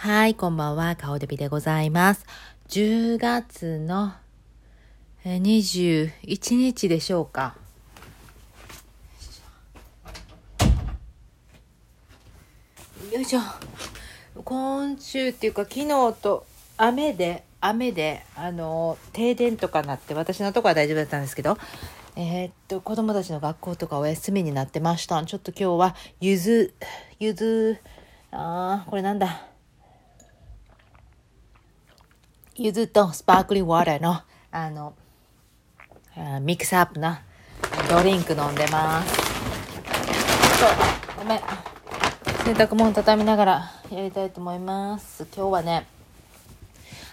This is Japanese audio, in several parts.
はい、こんばんは、顔デビでございます。10月の21日でしょうか。よいしょ。今週っていうか昨日と雨で、雨で、あの、停電とかなって、私のとこは大丈夫だったんですけど、えーっと、子供たちの学校とかお休みになってました。ちょっと今日は、ゆず、ゆず、あー、これなんだ？ゆずとスパークリングウォーターの、あの、 mix up なドリンク飲んでます。ちょっと、ごめん。洗濯物畳みながらやりたいと思います。今日はね、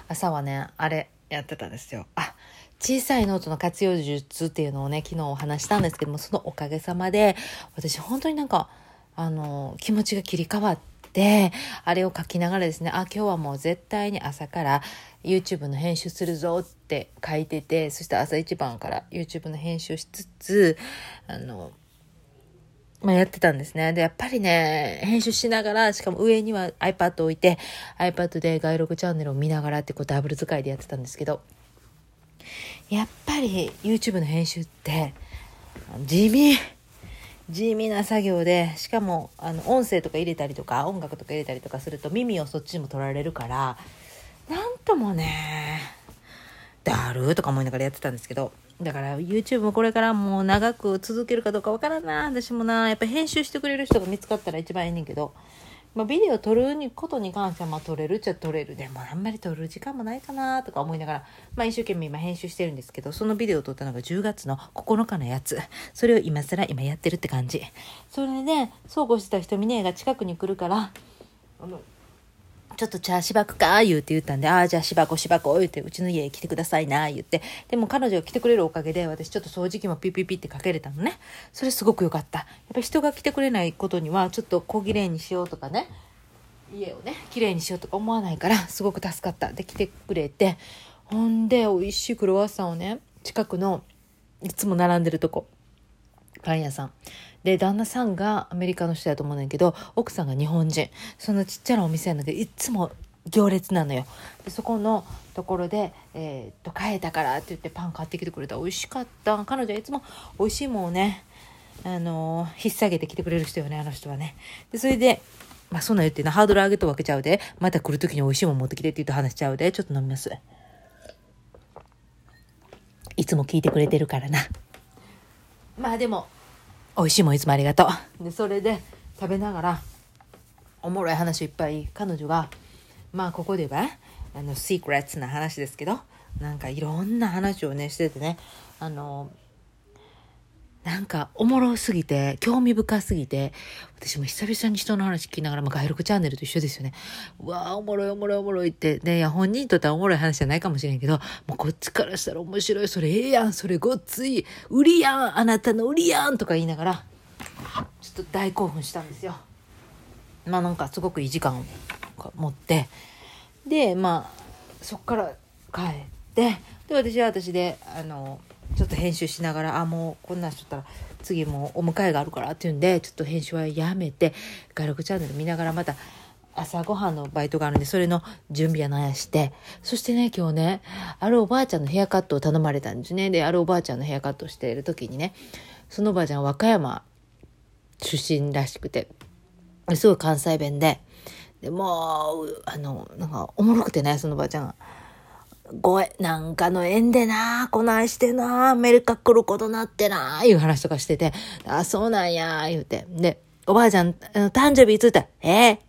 朝はね、あれやってたんですよ。あ、小さいノートの活用術っていうのをね、昨日お話したんですけども、そのおかげさまで、私本当になんか、あの、気持ちが切り替わって、であれを書きながらですね、あ、今日はもう絶対に朝から YouTube の編集するぞって書いてて、そして朝一番から YouTube の編集しつつ、あの、まあ、やってたんですね。で、やっぱりね、編集しながら、しかも上には iPad 置いて、iPad で外録チャンネルを見ながらってこうダブル使いでやってたんですけど、やっぱり YouTube の編集って、地味、地味な作業で、しかも、あの、音声とか入れたりとか、音楽とか入れたりとかすると耳をそっちにも取られるから、なんともね、だるとか思いながらやってたんですけど、だから YouTube もこれからもう長く続けるかどうかわからんな、私もな、やっぱ編集してくれる人が見つかったら一番いいねんけど、まあ、ビデオ撮ることに関してはまあ撮れるっちゃ撮れる。でもあんまり撮る時間もないかなとか思いながら、まあ一生懸命今編集してるんですけど、そのビデオを撮ったのが10月の9日のやつ。それを今更今やってるって感じ。それで、そうこうしてた人みねが近くに来るから、あのちょっと茶しばくか言うて言ったんで、ああ、じゃあしばこしばこ言うて、うちの家へ来てくださいな言って。でも彼女が来てくれるおかげで、私ちょっと掃除機もピピピってかけれたのね。それすごく良かった。やっぱり人が来てくれないことには、ちょっと小綺麗にしようとかね、家をね、綺麗にしようとか思わないから、すごく助かった。で、来てくれて、ほんで、美味しいクロワッサンをね、近くの、いつも並んでるとこ、パン屋さん。で、旦那さんがアメリカの人だと思うねんだけど、奥さんが日本人。そのちっちゃなお店やんだけど、いつも行列なのよ。で、そこのところで、えーっと、買えたからって言ってパン買ってきてくれた。美味しかった。彼女はいつも美味しいもんをね、あのー引っ提げてきてくれる人よね、あの人はね。で、それで、まあ、そんなん言ってな、ハードル上げと分けちゃうで。また来る時に美味しいもん持ってきてって言って話しちゃうで。ちょっと飲みます。いつも聞いてくれてるからな。まあでも、美味しいもんいつもありがとう。で、それで食べながら、おもろい話をいっぱい彼女が、まあここでは、あの、シークレッツな話ですけど、なんかいろんな話をね、しててね、あの、なんかおもろすぎて、興味深すぎて、私も久々に人の話聞きながら、まあ、外録チャンネルと一緒ですよね。うわあ、おもろいおもろいおもろいって。で、いや、本人にとってはおもろい話じゃないかもしれんけど、もうこっちからしたら面白い、それええやん、それごっつい、売りやん、あなたの売りやんとか言いながら、ちょっと大興奮したんですよ。まあなんかすごくいい時間を持って、で、まあ、そっから帰って、で、私は私で、あの、ちょっと編集しながら、あ、もうこんなんしとったら、次もお迎えがあるからっていうんで、ちょっと編集はやめて、外録チャンネル見ながらまた、朝ごはんのバイトがあるんで、それの準備はなんやして、そしてね、今日ね、あるおばあちゃんのヘアカットを頼まれたんですね。で、あるおばあちゃんのヘアカットをしている時にね、そのおばあちゃんは和歌山出身らしくて、すごい関西弁で、でもう、あの、なんか、おもろくてね、そのおばあちゃんが。ごえ、なんかの縁でな、こないしてな、アメリカ来ることなってな、いう話とかしてて、あ、そうなんや、言うて。で、おばあちゃん、あの誕生日いつって、え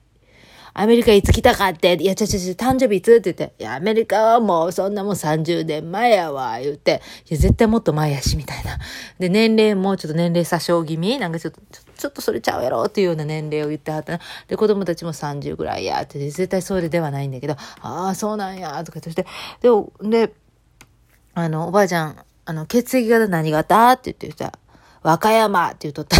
アメリカいつ来たかって、いや、ちゃちゃちゃ、誕生日いつって言って、いや、アメリカはもうそんなもん30年前やわ、言うて、いや、絶対もっと前やし、みたいな。で、年齢もちょっと年齢詐称気味？なんかちょっと、ちょっとそれちゃうやろっていうような年齢を言ってはったな。で、子供たちも30ぐらいやって、絶対それではないんだけど、ああ、そうなんや、とか言って、で、で、あの、おばあちゃん、あの、血液型何型？って言って言った、和歌山って言うとった。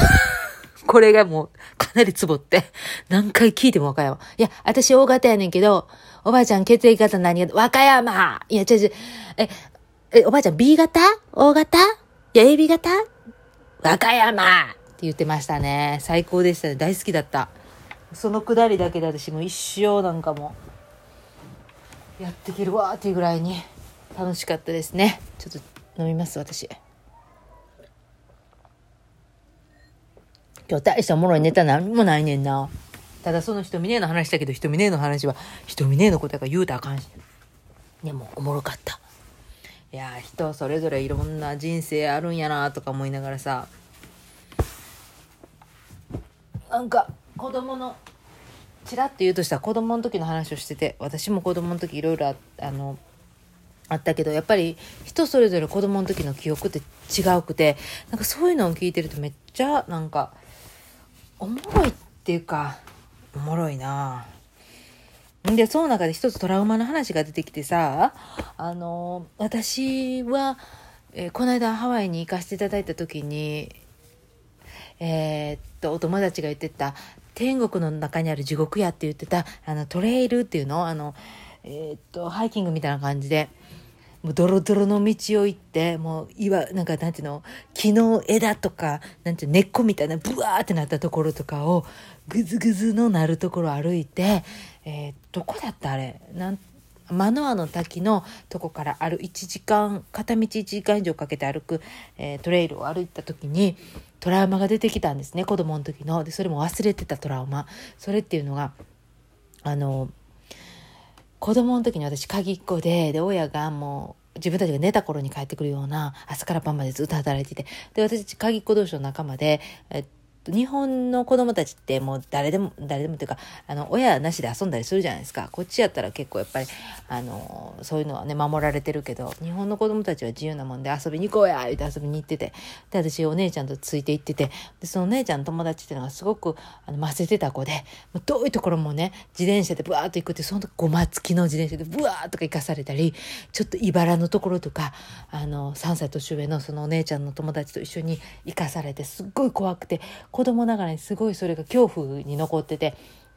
これがもう、かなりツボって、何回聞いても和歌山。いや、私大型やねんけど、おばあちゃん血液型何型和歌山いや、違う違う。え、え、おばあちゃん B 型 ?O 型？いや、AB 型？和歌山って言ってましたね。最高でしたね。大好きだった。そのくだりだけで私も一生なんかもやっていけるわーっていうぐらいに楽しかったですねちょっと飲みます私今日大したおもろいネタ何もないねんな。ただその瞳ねえの話だけど瞳ねえの話は瞳ねえのことやから言うたらあかんし。でもおもろかった。いや人それぞれいろんな人生あるんやなとか思いながらさ。なんか子供のちらっと言うとしたら子供の時の話をしてて私も子供の時いろいろあのあったけどやっぱり人それぞれ子供の時の記憶って違うくてなんかそういうのを聞いてるとめっちゃなんかおもろいっていうかおもろいなでその中で一つトラウマの話が出てきてさあの私は、えー、この間ハワイに行かせていただいた時にえー、っとお友達が言ってた天国の中にある地獄屋って言ってたあのトレイルっていうの？あの、えー、っとハイキングみたいな感じで。もうドロドロの道を行ってもう岩なんかなんていうの木の枝とかなんていう根っこみたいなブワーってなったところとかをグズグズのなるところを歩いて、えー、どこだったあれ？なんマノアの滝のとこから歩1時間片道1時間以上かけて歩く、えー、トレイルを歩いた時にトラウマが出てきたんですね子供の時の。でそれも忘れてたトラウマ。それっていうのがあの子供の時に私鍵っ子でで親がもう自分たちが寝た頃に帰ってくるような朝から晩までずっと働いててで私たち鍵っ子同士の仲間で、え日本の子供たちってもう誰でも、誰でもっていうか、あの、親なしで遊んだりするじゃないですか。こっちやったら結構やっぱり、あの、そういうのはね、守られてるけど、日本の子供たちは自由なもんで遊びに行こうや言って遊びに行ってて、で、私お姉ちゃんとついて行ってて、で、その姉ちゃんの友達っていうのがすごく、あの、ませてた子で、もう遠いところもね、自転車でブワーっと行くって、その時ごま付きの自転車でブワーっとか行かされたり、ちょっと茨のところとか、あの、3歳年上のそのお姉ちゃんの友達と一緒に行かされて、すっごい怖くて、子供ながらにすごいそれが恐怖に残ってて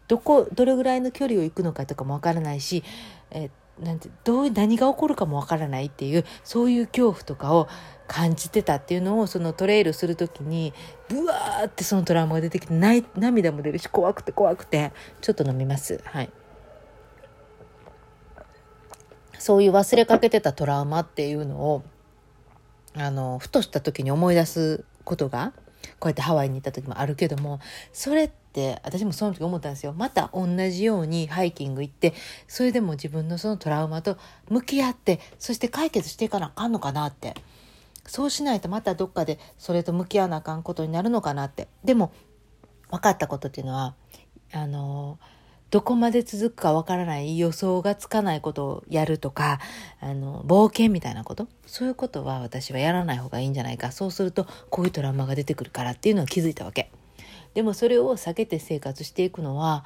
どこどれぐらいの距離を行くのかとかもわからないし、えなんてどう何が起こるかもわからないっていうそういう恐怖とかを感じてたっていうのをそのトレイルする時にブワーってそのトラウマが出てきて涙も出るし怖くて怖くてちょっと飲みます。はい。そういう忘れかけてたトラウマっていうのをあのふとした時に思い出すことがこうやってハワイに行った時もあるけどもそれって私もその時思ったんですよ。また同じようにハイキング行ってそれでも自分のそのトラウマと向き合ってそして解決していかなあかんのかなって。そうしないとまたどっかでそれと向き合わなあかんことになるのかなって。でも分かったことっていうのはあのーどこまで続くかわからない予想がつかないことをやるとか、あの、冒険みたいなこと、そういうことは私はやらない方がいいんじゃないか。そうすると、こういうトラウマが出てくるからっていうのを気づいたわけ。でもそれを避けて生活していくのは、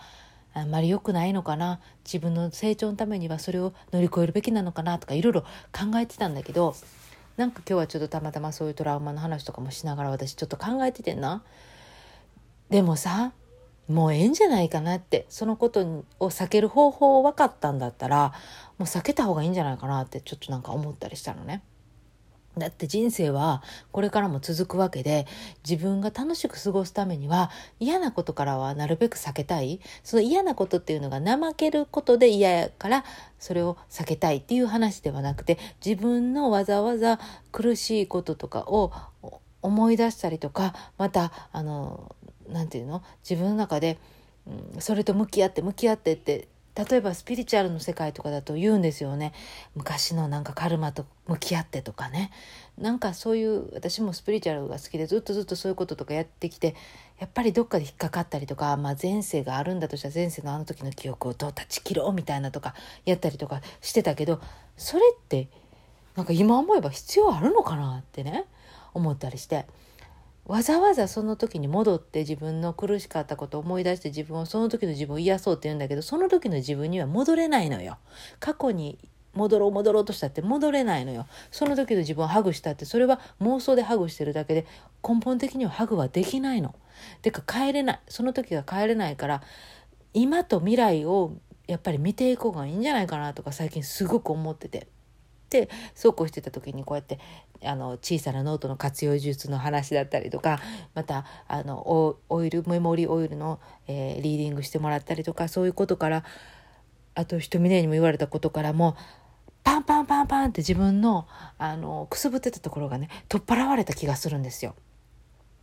あんまり良くないのかな。自分の成長のためにはそれを乗り越えるべきなのかなとかいろいろ考えてたんだけど、なんか今日はちょっとたまたまそういうトラウマの話とかもしながら私ちょっと考えててんな。でもさ、もうええんじゃないかなってそのことを避ける方法分かったんだったらもう避けた方がいいんじゃないかなってちょっとなんか思ったりしたのね。だって人生はこれからも続くわけで自分が楽しく過ごすためには嫌なことからはなるべく避けたいその嫌なことっていうのが怠けることで嫌やからそれを避けたいっていう話ではなくて自分のわざわざ苦しいこととかを思い出したりとかまたあの何て言うの？自分の中で、うん、それと向き合って向き合ってって例えばスピリチュアルの世界とかだと言うんですよね。昔のなんかカルマと向き合ってとかね。なんかそういう私もスピリチュアルが好きでずっとずっとそういうこととかやってきてやっぱりどっかで引っかかったりとか、まあ、前世があるんだとしたら前世のあの時の記憶をどう断ち切ろうみたいなとかやったりとかしてたけどそれってなんか今思えば必要あるのかなってね思ったりして。わざわざその時に戻って自分の苦しかったことを思い出して自分をその時の自分を癒そうって言うんだけどその時の自分には戻れないのよ。過去に戻ろう戻ろうとしたって戻れないのよ。その時の自分をハグしたってそれは妄想でハグしてるだけで根本的にはハグはできないの。てか帰れない。その時が帰れないから今と未来をやっぱり見ていこうがいいんじゃないかなとか最近すごく思ってて。ってそうこうしてた時にこうやってあの小さなノートの活用術の話だったりとかまたあのオイルメモリーオイルの、えー、リーディングしてもらったりとかそういうことからあと瞳ねにも言われたことからもパンパンパンパンって自分のあのくすぶってたところがね取っ払われた気がするんですよ。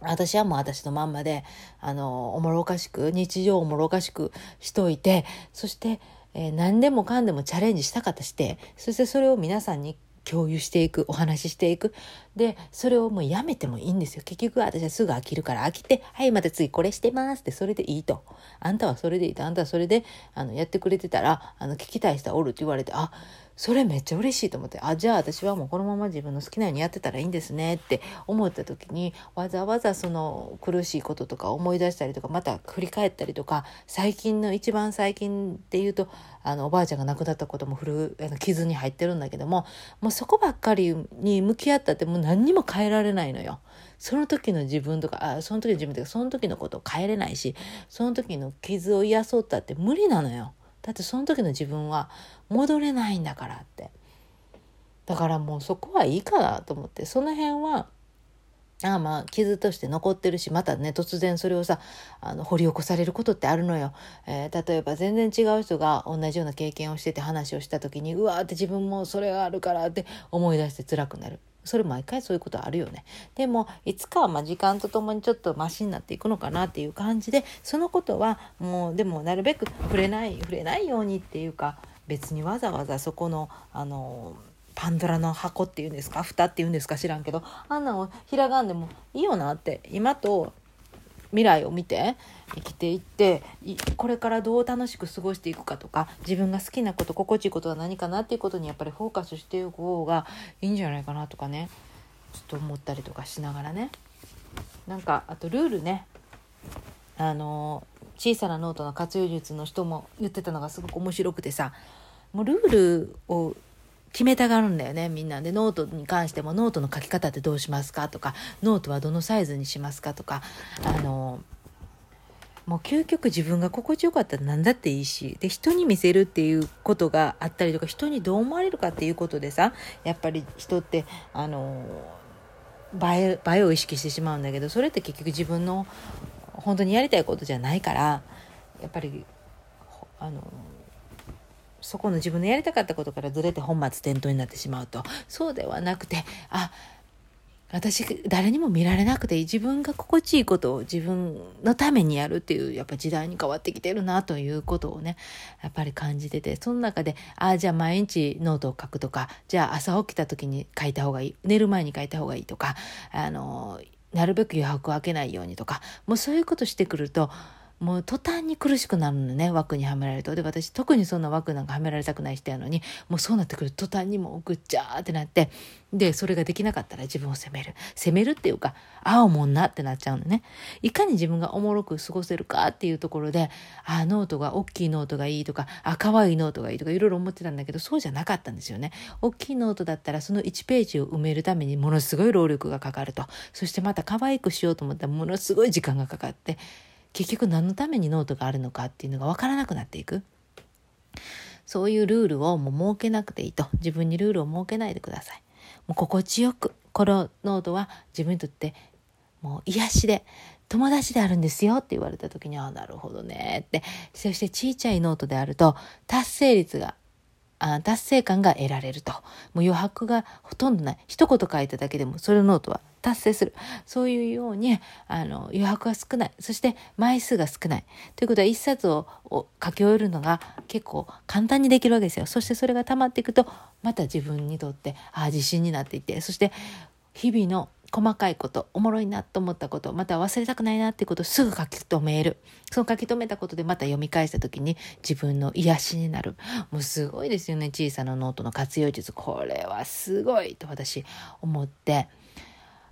私はもう私のまんまであのおもろおかしく日常をおもろおかしくしといてそして、えー、何でもかんでもチャレンジしたかったしてそしてそれを皆さんに共有していくお話ししていく。でそれをもうやめてもいいんですよ。結局私はすぐ飽きるから飽きて「はいまた次これしてます」ってそれでいいとあんたはそれでいいとあんたはそれであのやってくれてたらあの聞きたい人はおるって言われてあそれめっちゃ嬉しいと思って、あ、じゃあ私はもうこのまま自分の好きなようにやってたらいいんですねって思った時に、わざわざその苦しいこととか思い出したりとか、また振り返ったりとか、最近の一番最近っていうと、あの、おばあちゃんが亡くなったことも古あの傷に入ってるんだけども、もうそこばっかりに向き合ったってもう何にも変えられないのよ。その時の自分とか、あその時の自分とか、その時のことを変えれないし、その時の傷を癒そうったって無理なのよ。だってその時の自分は戻れないんだからってだからもうそこはいいかなと思ってその辺はああまあ傷として残ってるしまたね突然それをさあの掘り起こされることってあるのよ、えー、例えば全然違う人が同じような経験をしてて話をした時にうわーって自分もそれがあるからって思い出して辛くなるそれ毎回そういうことあるよね。でもいつかはま時間とともにちょっとマシになっていくのかなっていう感じでそのことはもうでもなるべく触れない触れないようにっていうか別にわざわざそこのあのパンドラの箱っていうんですか蓋っていうんですか知らんけどあんなのひらがんでもいいよなって今と未来を見て生きていってこれからどう楽しく過ごしていくかとか自分が好きなこと心地いいことは何かなっていうことにやっぱりフォーカスしていく方がいいんじゃないかなとかねちょっと思ったりとかしながらね。なんかあとルールね。あの小さなノートの活用術の人も言ってたのがすごく面白くてさもうルールを決めたがるんだよねみんな。でノートに関してもノートの書き方ってどうしますかとかノートはどのサイズにしますかとかあのもう究極自分が心地よかったら何だっていいしで人に見せるっていうことがあったりとか人にどう思われるかっていうことでさやっぱり人ってあの映え映えを意識してしまうんだけどそれって結局自分の本当にやりたいことじゃないからやっぱりあのそこの自分のやりたかったことからずれて本末転倒になってしまうと。そうではなくてあ私誰にも見られなくて自分が心地いいことを自分のためにやるっていうやっぱ時代に変わってきてるなということをねやっぱり感じててその中でああじゃあ毎日ノートを書くとかじゃあ朝起きた時に書いた方がいい寝る前に書いた方がいいとかあのなるべく余白を開けないようにとかもうそういうことしてくるともう途端に苦しくなるのね枠にはめられると。で私特にそんな枠なんかはめられたくない人やのにもうそうなってくると途端にもうぐっちゃーってなってでそれができなかったら自分を責める。責めるっていうかああもんなってなっちゃうのね。いかに自分がおもろく過ごせるかっていうところでああノートが大きいノートがいいとかあ可愛いノートがいいとかいろいろ思ってたんだけどそうじゃなかったんですよね。大きいノートだったらその1ページを埋めるためにものすごい労力がかかると。そしてまた可愛くしようと思ったらものすごい時間がかかって結局何のためにノートがあるのかっていうのが分からなくなっていく。そういうルールをもう設けなくていいと。自分にルールを設けないでください。もう心地よく、このノートは自分にとってもう癒しで、友達であるんですよって言われた時に、ああ、なるほどねって。そして小さいノートであると、達成率があ達成感が得られると。もう余白がほとんどない。一言書いただけでも、それのノートは達成する。そういうように、あの、余白が少ない。そして枚数が少ない。ということは一冊を書き終えるのが結構簡単にできるわけですよ。そしてそれが溜まっていくと、また自分にとって、ああ、自信になっていって、そして日々の細かいことおもろいなと思ったことまた忘れたくないなっていうことをすぐ書き留めるその書き留めたことでまた読み返した時に自分の癒しになるもうすごいですよね小さなノートの活用術これはすごいと私思って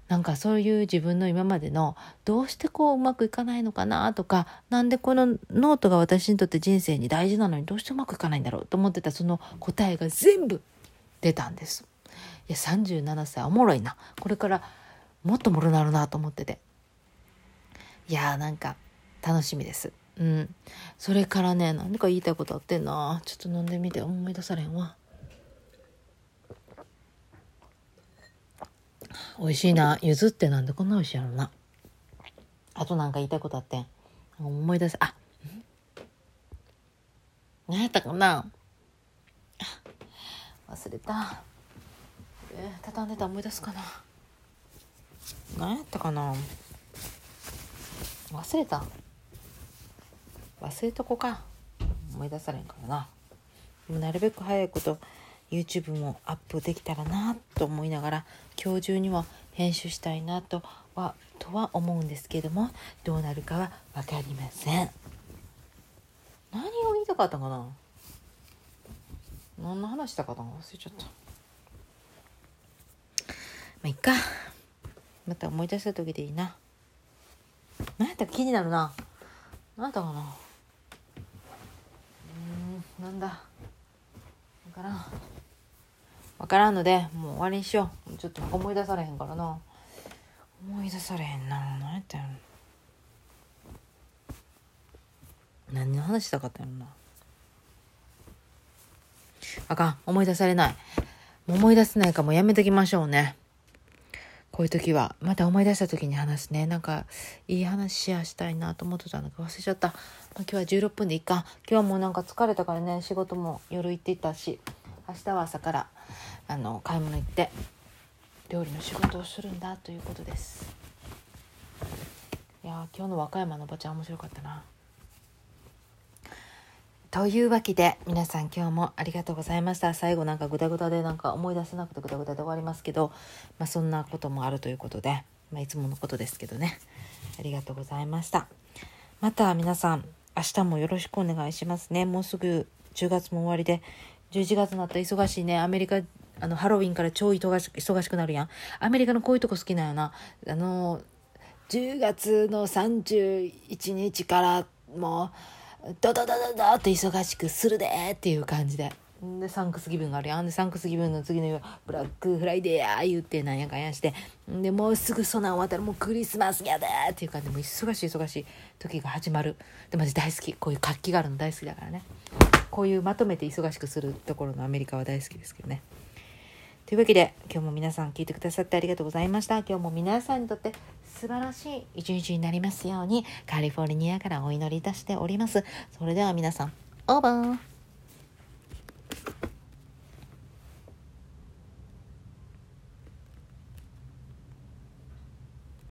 なんかそういう自分の今までのどうしてこううまくいかないのかなとかなんでこのノートが私にとって人生に大事なのにどうしてうまくいかないんだろうと思ってたその答えが全部出たんです。いや37歳おもろいな。これからもっともろなるなと思ってて。いやーなんか楽しみです。うん。それからね何か言いたいことあってんな。ちょっと飲んでみて思い出されんわ。美味しいなゆずってなんでこんな美味しいやろな。あとなんか言いたいことあってん。思い出すあ何やったかな？忘れた。えー、畳んでた思い出すかな？何やったかな？忘れた。忘れとこか。思い出されんからな。でもなるべく早いこと YouTube もアップできたらなと思いながら今日中には編集したいなとはとは思うんですけどもどうなるかは分かりません。何を言いたかったかな？何の話したかな忘れちゃった。まあいっか。また思い出した時でいいな。何やったか気になるな。何やったかな？うんなんだ。分からん分からんのでもう終わりにしよう。ちょっと思い出されへんからな。思い出されへんな。何やったん何の話したかったんやろな。あかん。思い出されない。思い出せないかもやめときましょうね。こういう時は。また思い出した時に話すね。なんかいい話シェアしたいなと思ってたんだけど忘れちゃった、まあ、今日は16分でいいか。今日はもうなんか疲れたからね。仕事も夜行っていたし。明日は朝からあの買い物行って料理の仕事をするんだということです。いや今日の和歌山のおばちゃん面白かったな。というわけで皆さん今日もありがとうございました。最後なんかグダグダでなんか思い出せなくてグダグダで終わりますけど、まあ、そんなこともあるということで、まあ、いつものことですけどね。ありがとうございました。また皆さん明日もよろしくお願いしますね。もうすぐ10月も終わりで11月になったら忙しいねアメリカあのハロウィンから超忙し忙しくなるやんアメリカのこういうとこ好きなんやなあの10月の31日からもうドドドドドって忙しくするでっていう感じで。で、サンクスギブンがあるやん。で、サンクスギブンの次の日ブラックフライデーや言ってなんやかんやして。で、もうすぐそんなん終わったらもうクリスマスやでっていう感じで、もう忙しい忙しい時が始まる。で、マジ大好き。こういう活気があるの大好きだからね。こういうまとめて忙しくするところのアメリカは大好きですけどね。というわけで今日も皆さん聞いてくださってありがとうございました。今日も皆さんにとって素晴らしい一日になりますようにカリフォルニアからお祈りいたしております。それでは皆さんオーバー。